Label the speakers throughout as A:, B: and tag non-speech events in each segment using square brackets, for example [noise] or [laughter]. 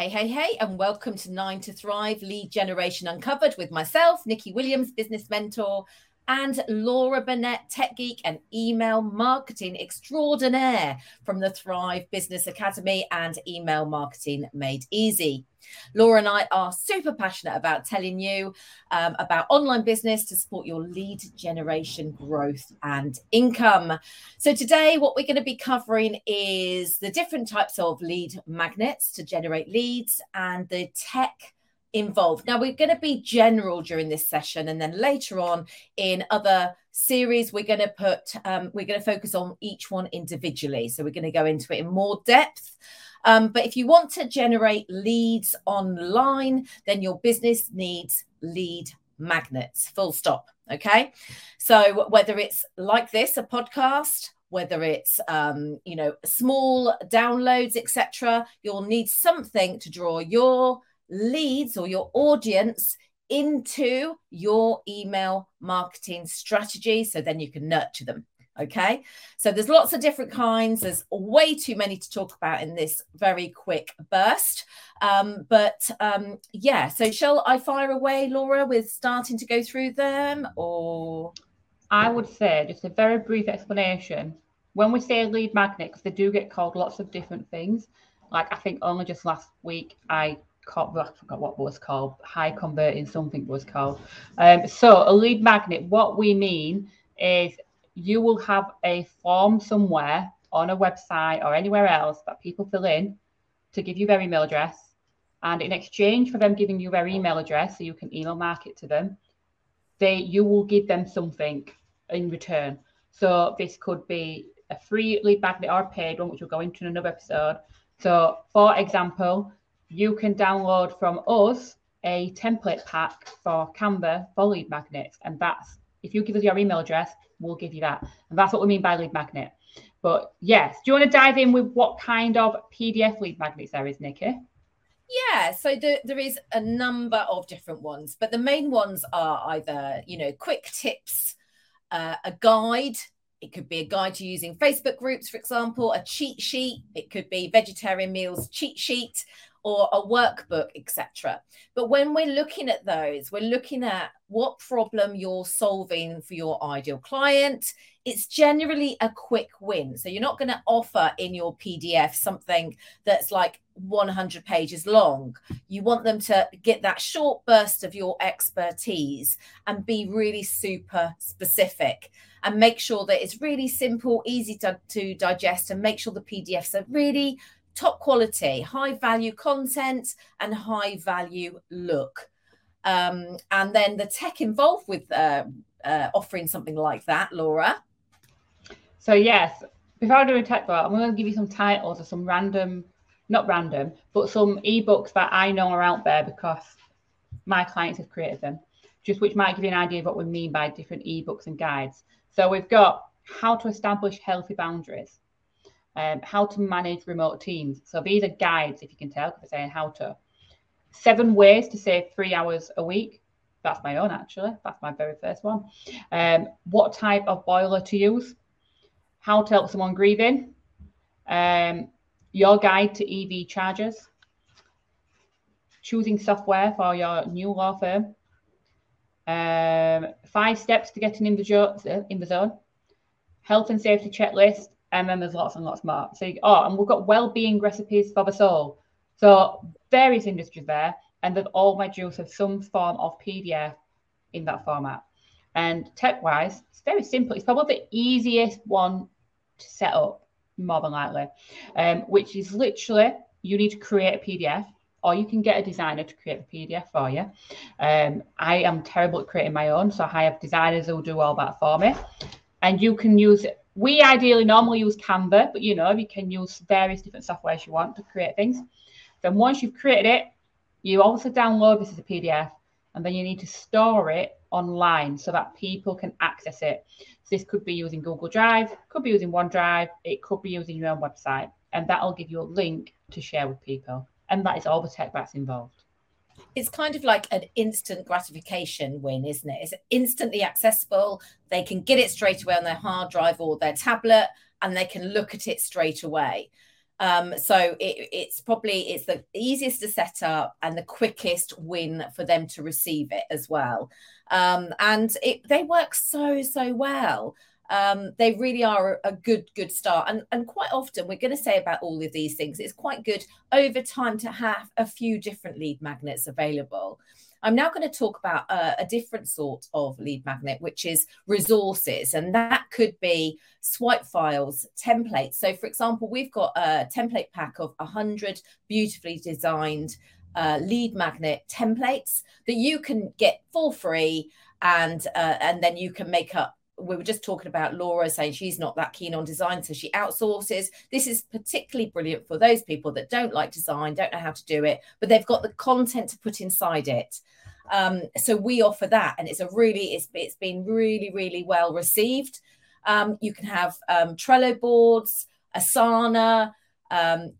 A: Hey, hey, hey, and welcome to Nine to Thrive Lead Generation Uncovered with myself, Nicky Williams, business mentor, and Laura Burnett, tech geek and email marketing extraordinaire from the Thrive Business Academy and Email Marketing Made Easy. Laura and I are super passionate about telling you um, about online business to support your lead generation growth and income. So, today, what we're going to be covering is the different types of lead magnets to generate leads and the tech involved. Now, we're going to be general during this session, and then later on in other series, we're going to put, um, we're going to focus on each one individually. So, we're going to go into it in more depth. Um, but if you want to generate leads online, then your business needs lead magnets, full stop. Okay. So, whether it's like this, a podcast, whether it's um, you know small downloads etc you'll need something to draw your leads or your audience into your email marketing strategy so then you can nurture them. Okay. So there's lots of different kinds. There's way too many to talk about in this very quick burst. Um, but um, yeah, so shall I fire away, Laura, with starting to go through them or?
B: I would say just a very brief explanation. When we say lead magnets, they do get called lots of different things. Like I think only just last week I called, I forgot what was called, high converting something was called. Um, so a lead magnet, what we mean is you will have a form somewhere on a website or anywhere else that people fill in to give you their email address. And in exchange for them giving you their email address, so you can email market to them, they you will give them something in return. So this could be a free lead magnet or a paid one, which we'll go into in another episode. So, for example, you can download from us a template pack for Canva for lead magnets. And that's if you give us your email address, we'll give you that. And that's what we mean by lead magnet. But yes, do you want to dive in with what kind of PDF lead magnets there is, Nicky?
A: Yeah, so the, there is a number of different ones, but the main ones are either, you know, quick tips, uh, a guide. It could be a guide to using Facebook groups, for example, a cheat sheet. It could be vegetarian meals cheat sheet, or a workbook, etc. But when we're looking at those, we're looking at what problem you're solving for your ideal client. It's generally a quick win. So you're not going to offer in your PDF something that's like 100 pages long. You want them to get that short burst of your expertise and be really super specific and make sure that it's really simple, easy to, to digest, and make sure the PDFs are really top quality, high value content, and high value look. Um, and then the tech involved with uh, uh, offering something like that, Laura.
B: So, yes, before I do a tech talk, I'm going to give you some titles of some random, not random, but some ebooks that I know are out there because my clients have created them, just which might give you an idea of what we mean by different ebooks and guides. So, we've got how to establish healthy boundaries um, how to manage remote teams. So these are guides, if you can tell, because they're saying how to. Seven ways to save three hours a week. That's my own, actually. That's my very first one. Um, what type of boiler to use? How to help someone grieving? Um, your guide to EV chargers. Choosing software for your new law firm. Um, five steps to getting in the, in the zone. Health and safety checklist and then there's lots and lots more. So, oh, and we've got well-being recipes for the soul. So various industries there, and they've all my use have some form of PDF in that format. And tech-wise, it's very simple. It's probably the easiest one to set up, more than likely, um, which is literally you need to create a PDF or you can get a designer to create a PDF for you. Um, I am terrible at creating my own, so I have designers who will do all that for me. And you can use we ideally normally use Canva, but you know, you can use various different softwares you want to create things. Then once you've created it, you also download this as a PDF and then you need to store it online so that people can access it. So this could be using Google Drive, could be using OneDrive, it could be using your own website, and that'll give you a link to share with people. And that is all the tech that's involved
A: it's kind of like an instant gratification win, isn't it? It's instantly accessible. They can get it straight away on their hard drive or their tablet and they can look at it straight away. Um, so it, it's probably it's the easiest to set up and the quickest win for them to receive it as well. Um, and it, they work so so well. Um, they really are a good good start and and quite often we're going to say about all of these things it's quite good over time to have a few different lead magnets available I'm now going to talk about a, a different sort of lead magnet, which is resources. And that could be swipe files, templates. So, for example, we've got a template pack of 100 beautifully designed uh, lead magnet templates that you can get for free. And uh, and then you can make up we were just talking about Laura saying she's not that keen on design, so she outsources. This is particularly brilliant for those people that don't like design, don't know how to do it, but they've got the content to put inside it. Um, so we offer that, and it's a really it's it's been really really well received. Um, you can have um, Trello boards, Asana. Um,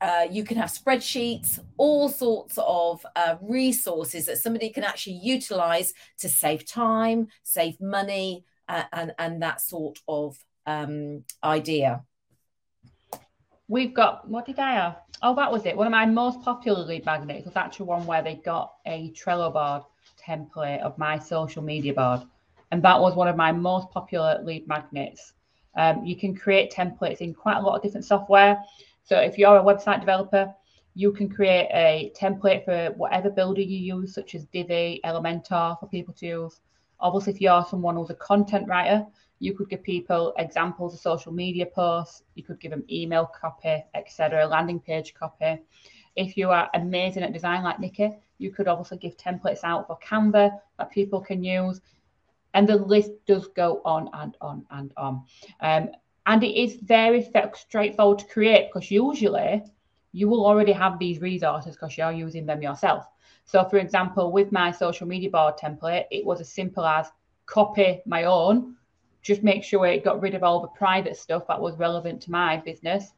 A: uh, you can have spreadsheets, all sorts of uh, resources that somebody can actually utilize to save time, save money, and and that sort of um, idea.
B: We've got what did I have? Oh, that was it. One of my most popular lead magnets was actually one where they got a Trello board template of my social media board, and that was one of my most popular lead magnets. Um, you can create templates in quite a lot of different software. So if you're a website developer, you can create a template for whatever builder you use, such as Divi, Elementor for people to use. Obviously, if you're someone who's a content writer, you could give people examples of social media posts, you could give them email copy, etc., landing page copy. If you are amazing at design like Nicky, you could obviously give templates out for Canva that people can use. And the list does go on and on and on. Um, and it is very straightforward to create because usually you will already have these resources because you're using them yourself. So, for example, with my social media board template, it was as simple as copy my own, just make sure it got rid of all the private stuff that was relevant to my business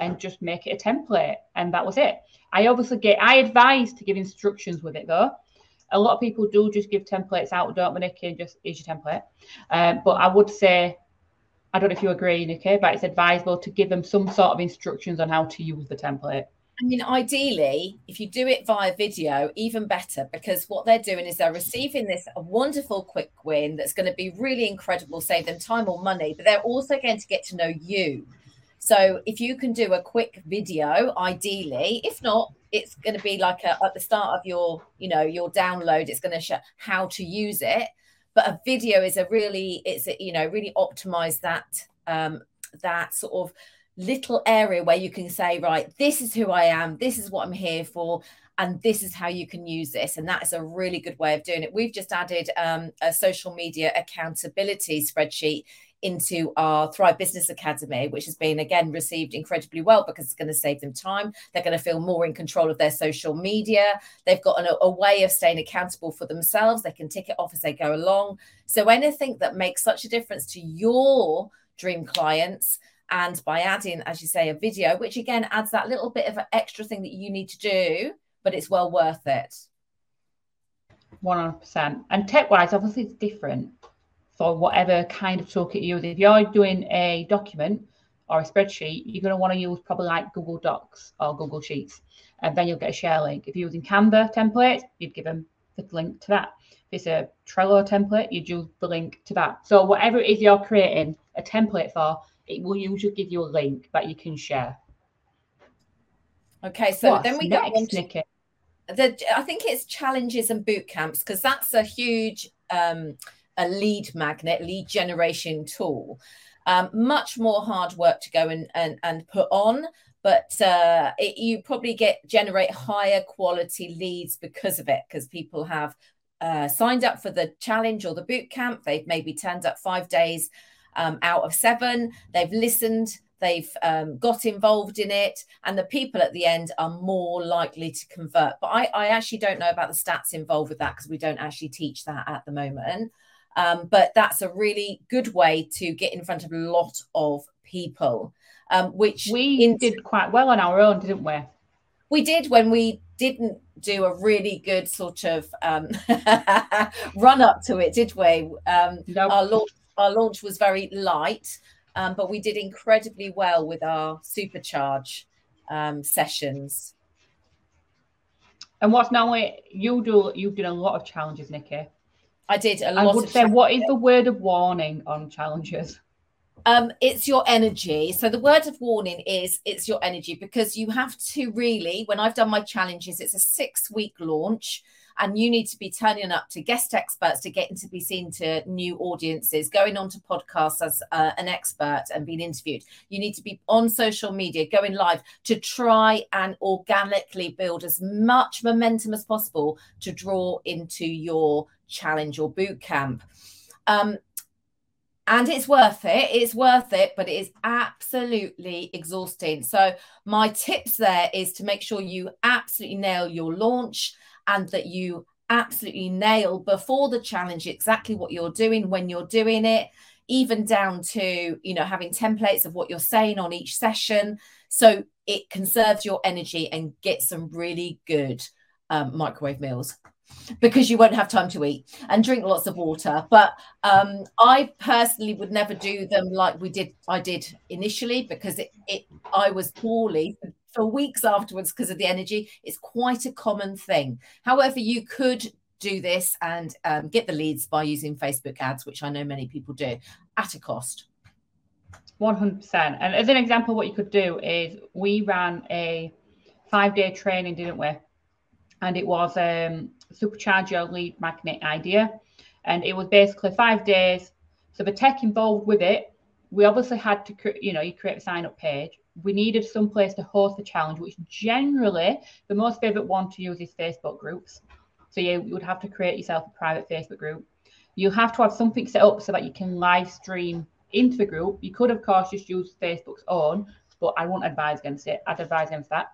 B: and just make it a template. And that was it. I obviously get, I advise to give instructions with it though. A lot of people do just give templates out, don't they, Nicky? Just is your template. Um, but I would say, I don't know if you agree, Nicky, but it's advisable to give them some sort of instructions on how to use the template.
A: I mean, ideally, if you do it via video, even better, because what they're doing is they're receiving this wonderful quick win that's going to be really incredible, save them time or money, but they're also going to get to know you. So if you can do a quick video, ideally, if not, it's going to be like a, at the start of your, you know, your download, it's going to show how to use it. But a video is a really, it's a, you know, really optimize that um, that sort of little area where you can say, right, this is who I am, this is what I'm here for, and this is how you can use this. And that is a really good way of doing it. We've just added um, a social media accountability spreadsheet into our Thrive Business Academy, which has been again received incredibly well because it's going to save them time. They're going to feel more in control of their social media. They've got an, a way of staying accountable for themselves. They can tick it off as they go along. So anything that makes such a difference to your dream clients and by adding, as you say, a video, which again adds that little bit of an extra thing that you need to do, but it's well worth it.
B: 100%. And tech wise, obviously, it's different for whatever kind of toolkit you use. If you're doing a document or a spreadsheet, you're going to want to use probably like Google Docs or Google Sheets, and then you'll get a share link. If you're using Canva template, you'd give them the link to that. If it's a Trello template, you'd use the link to that. So, whatever it is you're creating a template for, it will usually give you a link that you can share.
A: Okay, so What's then we next, get Nicky? The, I think it's challenges and boot camps because that's a huge um, a lead magnet, lead generation tool. Um, much more hard work to go and and, and put on, but uh, it, you probably get generate higher quality leads because of it because people have uh, signed up for the challenge or the boot camp. They've maybe turned up five days um, out of seven. They've listened, they've um, got involved in it, and the people at the end are more likely to convert. But I, I actually don't know about the stats involved with that because we don't actually teach that at the moment. Um, but that's a really good way to get in front of a lot of people, um, which
B: we in- did quite well on our own, didn't we?
A: We did when we didn't do a really good sort of um, [laughs] run up to it, did we? Um, nope. Our launch our launch was very light. um, but we did incredibly well with our supercharge um, sessions.
B: And what's now you do? You've done a lot of challenges, Nicky.
A: I did a
B: lot. I would say, challenges. what is the word of warning on challenges?
A: Um, it's your energy. So the word of warning is it's your energy because you have to really. When I've done my challenges, it's a six week launch and you need to be turning up to guest experts to get to be seen to new audiences going on to podcasts as uh, an expert and being interviewed. You need to be on social media going live to try and organically build as much momentum as possible to draw into your challenge or boot camp. Um, and it's worth it. It's worth it but it is absolutely exhausting. So my tips there is to make sure you absolutely nail your launch and that you absolutely nail before the challenge exactly what you're doing when you're doing it even down to you know having templates of what you're saying on each session. So it conserves your energy and get some really good um, microwave meals because you won't have time to eat and drink lots of water. But um, i personally would never do them like we did i did initially because it, it i was poorly weeks afterwards because of the energy. It's quite a common thing. However, you could do this and um, get the leads by using Facebook ads, which I know many people do at a cost.
B: 100%. And as an example, what you could do is we ran a five day training, didn't we? And it was um, Supercharge Your Lead Magnet idea. And it was basically five days. So the tech involved with it, we obviously had to, you know, you create a sign up page we needed some place to host the challenge, which generally the most favorite one to use is Facebook groups. So you would have to create yourself a private Facebook group. You have to have something set up so that you can live stream into the group. You could, of course, just use Facebook's own, but I won't advise against it. I'd advise against that.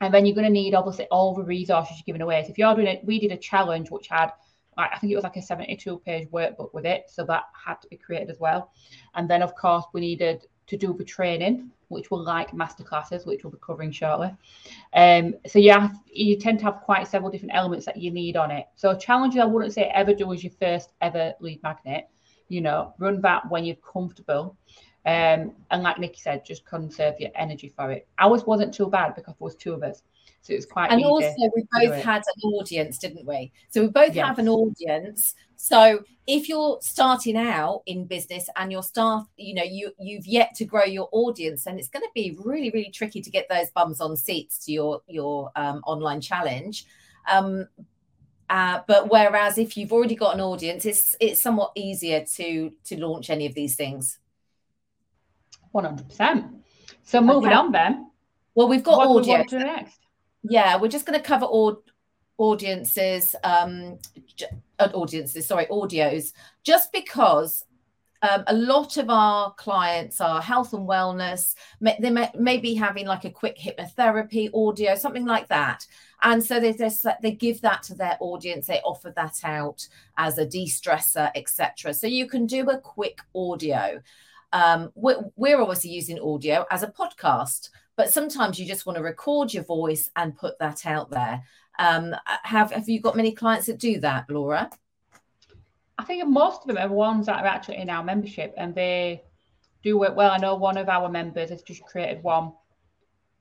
B: And then you're going to need obviously all the resources you're giving away. So if you're doing it, we did a challenge which had I think it was like a 72 page workbook with it. So that had to be created as well. And then, of course, we needed to do the training, which will like masterclasses, which we'll be covering shortly. Um, so yeah, you tend to have quite several different elements that you need on it. So challenges, I wouldn't say ever do is your first ever lead magnet. You know, run that when you're comfortable. Um, and like Nicky said, just conserve your energy for it. Ours wasn't too bad because there was two of us. So it was quite
A: And also we both had an audience, didn't we? So we both yes. have an audience. So if you're starting out in business and you're start, you know, you you've yet to grow your audience, then it's going to be really, really tricky to get those bums on seats to your your um, online challenge. Um, uh, but whereas if you've already got an audience, it's it's somewhat easier to to launch any of these things.
B: One hundred percent. So moving okay. on, then.
A: Well, we've got
B: what audio. next?
A: Yeah, we're just going to cover all audiences, um, uh, audiences, sorry, audios, just because um, a lot of our clients are health and wellness. They may, may, be having like a quick hypnotherapy audio, something like that. And so they, they give that to their audience. They offer that out as a de-stressor, etc. So you can do a quick audio. Um, we're, we're obviously using audio as a podcast but sometimes you just want to record your voice and put that out there. Um, have have you got many clients that do that, Laura?
B: I think most of them are ones that are actually in our membership and they do work well. I know one of our members has just created one,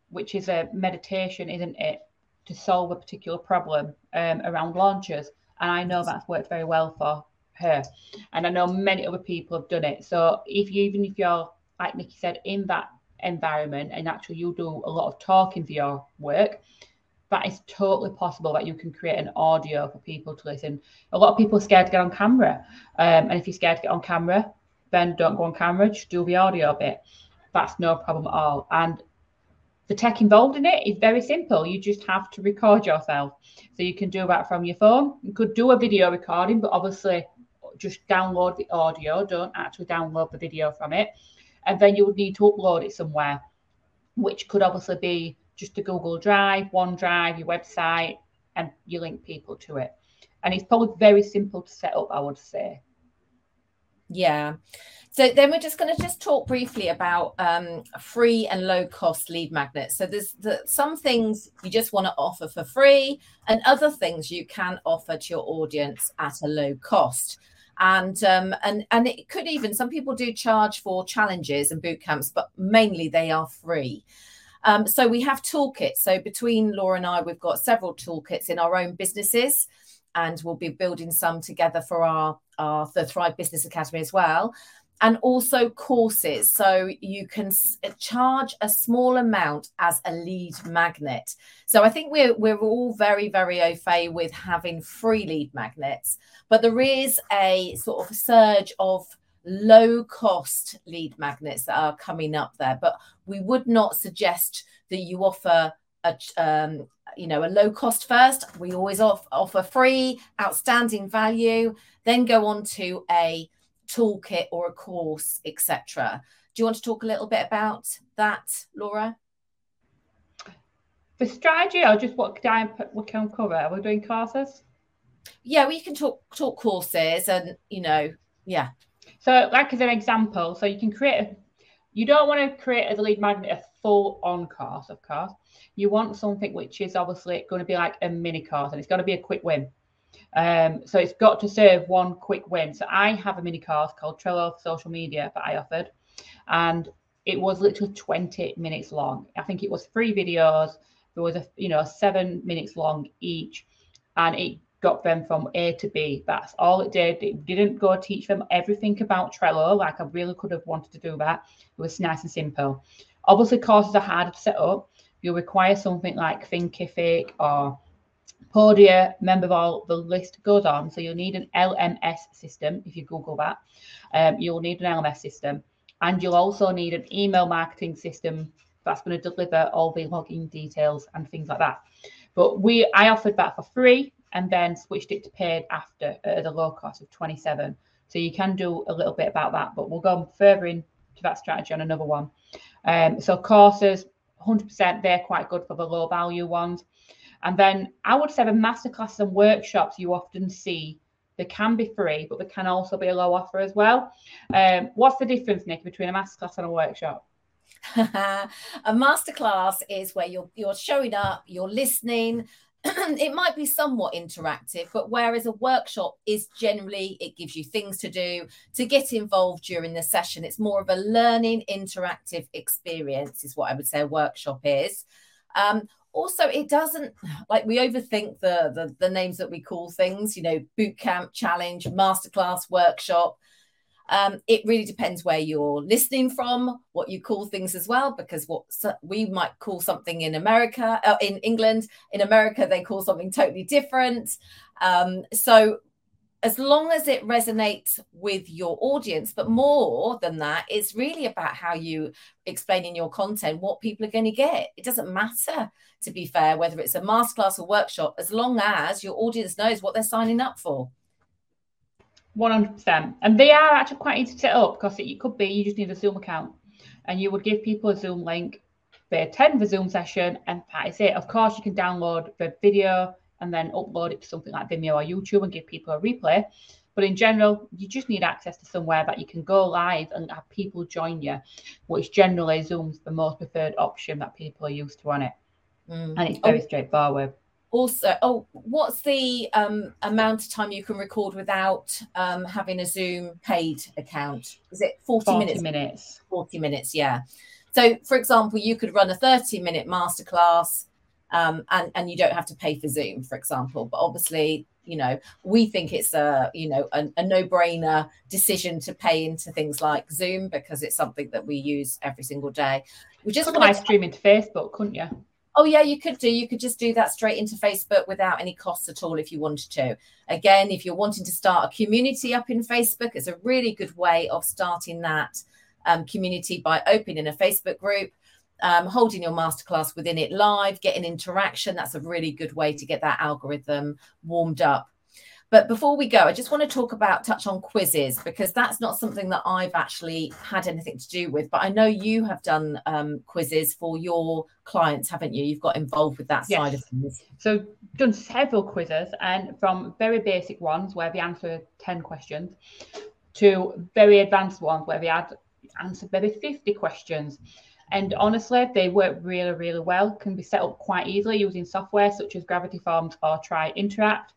B: which is a meditation, isn't it, to solve a particular problem um, around launches. And I know that's worked very well for her. And I know many other people have done it. So if you, even if you're, like Nicky said, in that environment and actually you do a lot of talking for your work, that is totally possible that you can create an audio for people to listen. A lot of people are scared to get on camera. Um, and if you're scared to get on camera, then don't go on camera, just do the audio bit. That's no problem at all. And the tech involved in it is very simple. You just have to record yourself. So you can do that from your phone. You could do a video recording, but obviously just download the audio. Don't actually download the video from it and then you would need to upload it somewhere, which could obviously be just a Google Drive, OneDrive, your website, and you link people to it. And it's probably very simple to set up, I would say.
A: Yeah. So then we're just going to just talk briefly about um, free and low cost lead magnets. So there's the, some things you just want to offer for free, and other things you can offer to your audience at a low cost. And um, and and it could even some people do charge for challenges and boot camps, but mainly they are free. Um, so we have toolkits. So between Laura and I, we've got several toolkits in our own businesses, and we'll be building some together for our our the Thrive Business Academy as well and also courses. So you can charge a small amount as a lead magnet. So I think we're we're all very very au fait with having free lead magnets, but there is a sort of surge of low cost lead magnets that are coming up there. But we would not suggest that you offer a um, you know a low cost first. We always off, offer free, outstanding value, then go on to a toolkit or a course, etc. Do you want to talk a little bit about that, Laura?
B: For strategy, or just what can we can cover? Are we doing courses?
A: Yeah, we can talk talk courses, and you know, yeah.
B: So, like as an example, so you can create. A, you don't want to create as a lead magnet a full on course, of course. You want something which is obviously going to be like a mini course, and it's going to be a quick win. Um, so it's got to serve one quick win. So I have a mini course called Trello Social Media that I offered, and it was literally 20 minutes long. I think it was three videos. There was a you know seven minutes long each, and it got them from A to B. That's all it did. It didn't go teach them everything about Trello. Like I really could have wanted to do that. It was nice and simple. Obviously, courses are harder to set up. You'll require something like Thinkific or Podia, member MemberVault, the list goes on. So you'll need an LMS system if you Google that. Um, you'll need an LMS system. And you'll also need an email marketing system that's going to deliver all the login details and things like that. But we I offered that for free and then switched it to paid after at the low cost of 27. So you can do a little bit about that, but we'll go further into that strategy on another one. Um, so courses, 100%, they're quite good for the low value ones. And then I would say the masterclasses and workshops you often see, they can be free, but they can also be a low offer as well. Um, what's the difference, Nick, between a masterclass and a workshop? [laughs]
A: a masterclass is where you're you're showing up, you're listening. [clears throat] it might be somewhat interactive, but whereas a workshop is generally it gives you things to do to get involved during the session. It's more of a learning interactive experience, is what I would say a workshop is. Um, also it doesn't like we overthink the, the the names that we call things you know boot camp challenge masterclass workshop. Um, it really depends where you're listening from what you call things as well because what we might call something in america uh, in england in america they call something totally different. Um, so as long as it resonates with your audience. But more than that it's really about how you explain in your content what people are going to get. It doesn't matter to be fair whether it's a masterclass or workshop as long as your audience knows what they're signing up for.
B: 100% and they are actually quite easy to set up because it could be you just need a zoom account and you would give people a zoom link they attend the zoom session and that is it. Of course you can download the video and then upload it to something like Vimeo or YouTube and give people a replay. But in general, you just need access to somewhere that you can go live and have people join you, which generally Zoom's the most preferred option that people are used to on it. Mm. And it's very oh, straightforward.
A: Also, oh, what's the um, amount of time you can record without um, having a Zoom paid account? Is it 40,
B: 40
A: minutes?
B: minutes.
A: 40 minutes, yeah. So, for example, you could run a 30 minute masterclass um, and and you don't have to pay for Zoom, for example. But obviously, you know, we think it's a you know a, a no brainer decision to pay into things like Zoom because it's something that we use every single day. We
B: just want live stream into Facebook, couldn't you?
A: Oh yeah, you could do. You could just do that straight into Facebook without any costs at all if you wanted to. Again, if you're wanting to start a community up in Facebook, it's a really good way of starting that um, community by opening a Facebook group um, holding your masterclass within it live, getting interaction. That's a really good way to get that algorithm warmed up. But before we go, I just want to talk about touch on quizzes because that's not something that I've actually had anything to do with. But I know you have done um, quizzes for your clients, haven't you? You've got involved with that yes. side of things.
B: So done several quizzes, and from very basic ones where we answer ten questions to very advanced ones where we had answered maybe fifty questions. And honestly, they work really, really well, can be set up quite easily using software such as Gravity Forms or Try Interact.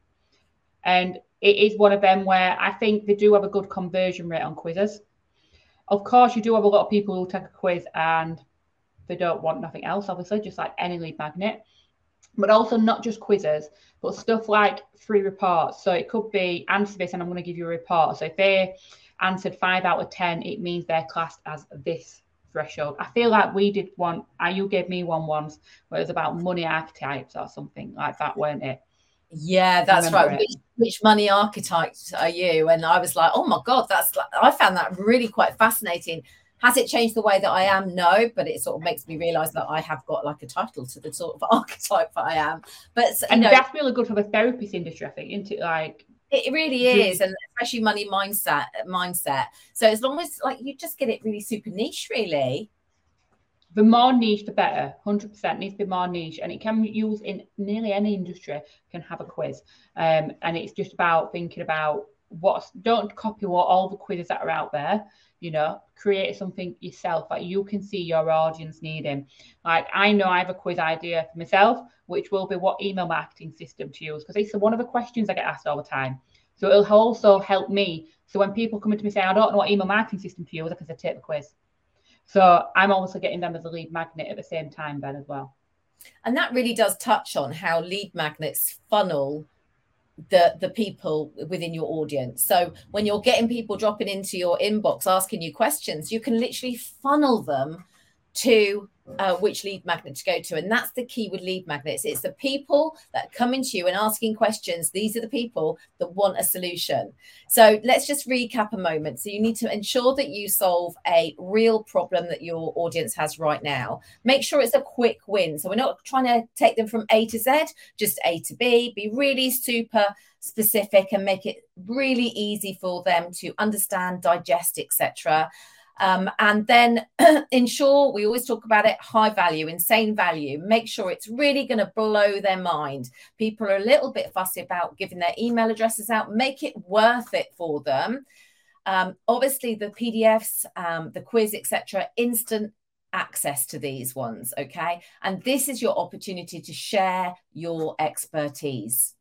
B: And it is one of them where I think they do have a good conversion rate on quizzes. Of course, you do have a lot of people who take a quiz and they don't want nothing else, obviously, just like any lead magnet. But also not just quizzes, but stuff like free reports. So it could be answer this and I'm going to give you a report. So if they answered five out of 10, it means they're classed as this threshold. I feel like we did one, uh, you gave me one once where it was about money archetypes or something like that, weren't it?
A: Yeah, that's right. Which, which, money archetypes are you? And I was like, oh my God, that's like, I found that really quite fascinating. Has it changed the way that I am? No, but it sort of makes me realize that I have got like a title to the sort of [laughs] archetype that I am. But
B: and
A: know,
B: that's really good for the therapist industry, I think, isn't it? Like
A: it really is, and especially money mindset mindset. So as long as like you just get it really super niche, really
B: the more niche, the better. 100% needs to be more niche. And it can be used in nearly any industry, can have a quiz. Um, and it's just about thinking about what's, don't copy what all the quizzes that are out there, you know, create something yourself that you can see your audience needing. Like I know I have a quiz idea for myself, which will be what email marketing system to use, because it's one of the questions I get asked all the time. So it'll also help me. So when people come into me say, I don't know what email marketing system to use, I can say, take the quiz. So I'm also getting them as a lead magnet at the same time, then as well.
A: And that really does touch on how lead magnets funnel the the people within your audience. So when you're getting people dropping into your inbox asking you questions, you can literally funnel them to uh, which lead magnet to go to. And that's the key with lead magnets. It's the people that come into you and asking questions. These are the people that want a solution. So let's just recap a moment. So you need to ensure that you solve a real problem that your audience has right now. Make sure it's a quick win. So we're not trying to take them from A to Z, just A to B. Be really super specific and make it really easy for them to understand, digest, etc. Um, and then [clears throat] ensure we always talk about it high value, insane value. Make sure it's really going to blow their mind. People are a little bit fussy about giving their email addresses out. Make it worth it for them. Um, obviously, the PDFs, um, the quiz, etc., instant access to these ones. Okay, and this is your opportunity to share your expertise.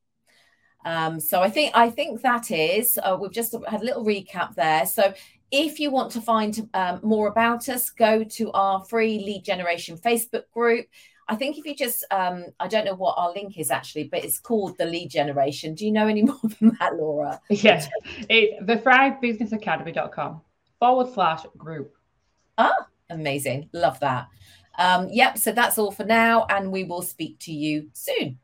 A: Um, so I think I think that is uh, we've just had a little recap there. So if you want to find um, more about us, go to our free lead generation Facebook group. I think if you just, um, I don't know what our link is actually, but it's called the lead generation. Do you know any [laughs] more than that, Laura?
B: Yes, it's the thrivebusinessacademy.com forward slash group.
A: Ah, amazing. Love that. Um, yep. So that's all for now. And we will speak to you soon.